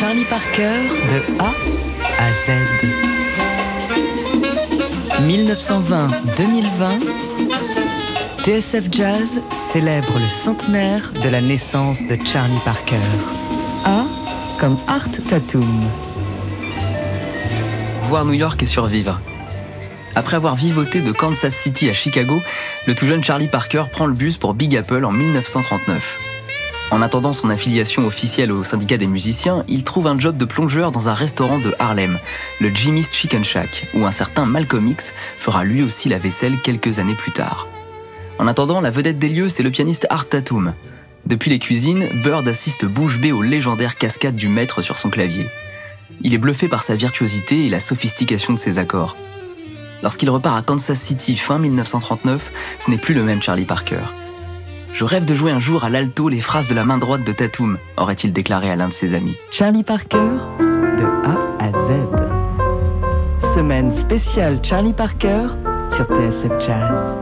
Charlie Parker de A à Z. 1920-2020, TSF Jazz célèbre le centenaire de la naissance de Charlie Parker. A comme Art Tatum. Voir New York et survivre. Après avoir vivoté de Kansas City à Chicago, le tout jeune Charlie Parker prend le bus pour Big Apple en 1939. En attendant son affiliation officielle au syndicat des musiciens, il trouve un job de plongeur dans un restaurant de Harlem, le Jimmy's Chicken Shack, où un certain Malcolm X fera lui aussi la vaisselle quelques années plus tard. En attendant, la vedette des lieux, c'est le pianiste Art Tatum. Depuis les cuisines, Bird assiste bouche bée aux légendaires cascades du maître sur son clavier. Il est bluffé par sa virtuosité et la sophistication de ses accords. Lorsqu'il repart à Kansas City fin 1939, ce n'est plus le même Charlie Parker. Je rêve de jouer un jour à l'alto les phrases de la main droite de Tatum, aurait-il déclaré à l'un de ses amis. Charlie Parker de A à Z. Semaine spéciale Charlie Parker sur TSF Jazz.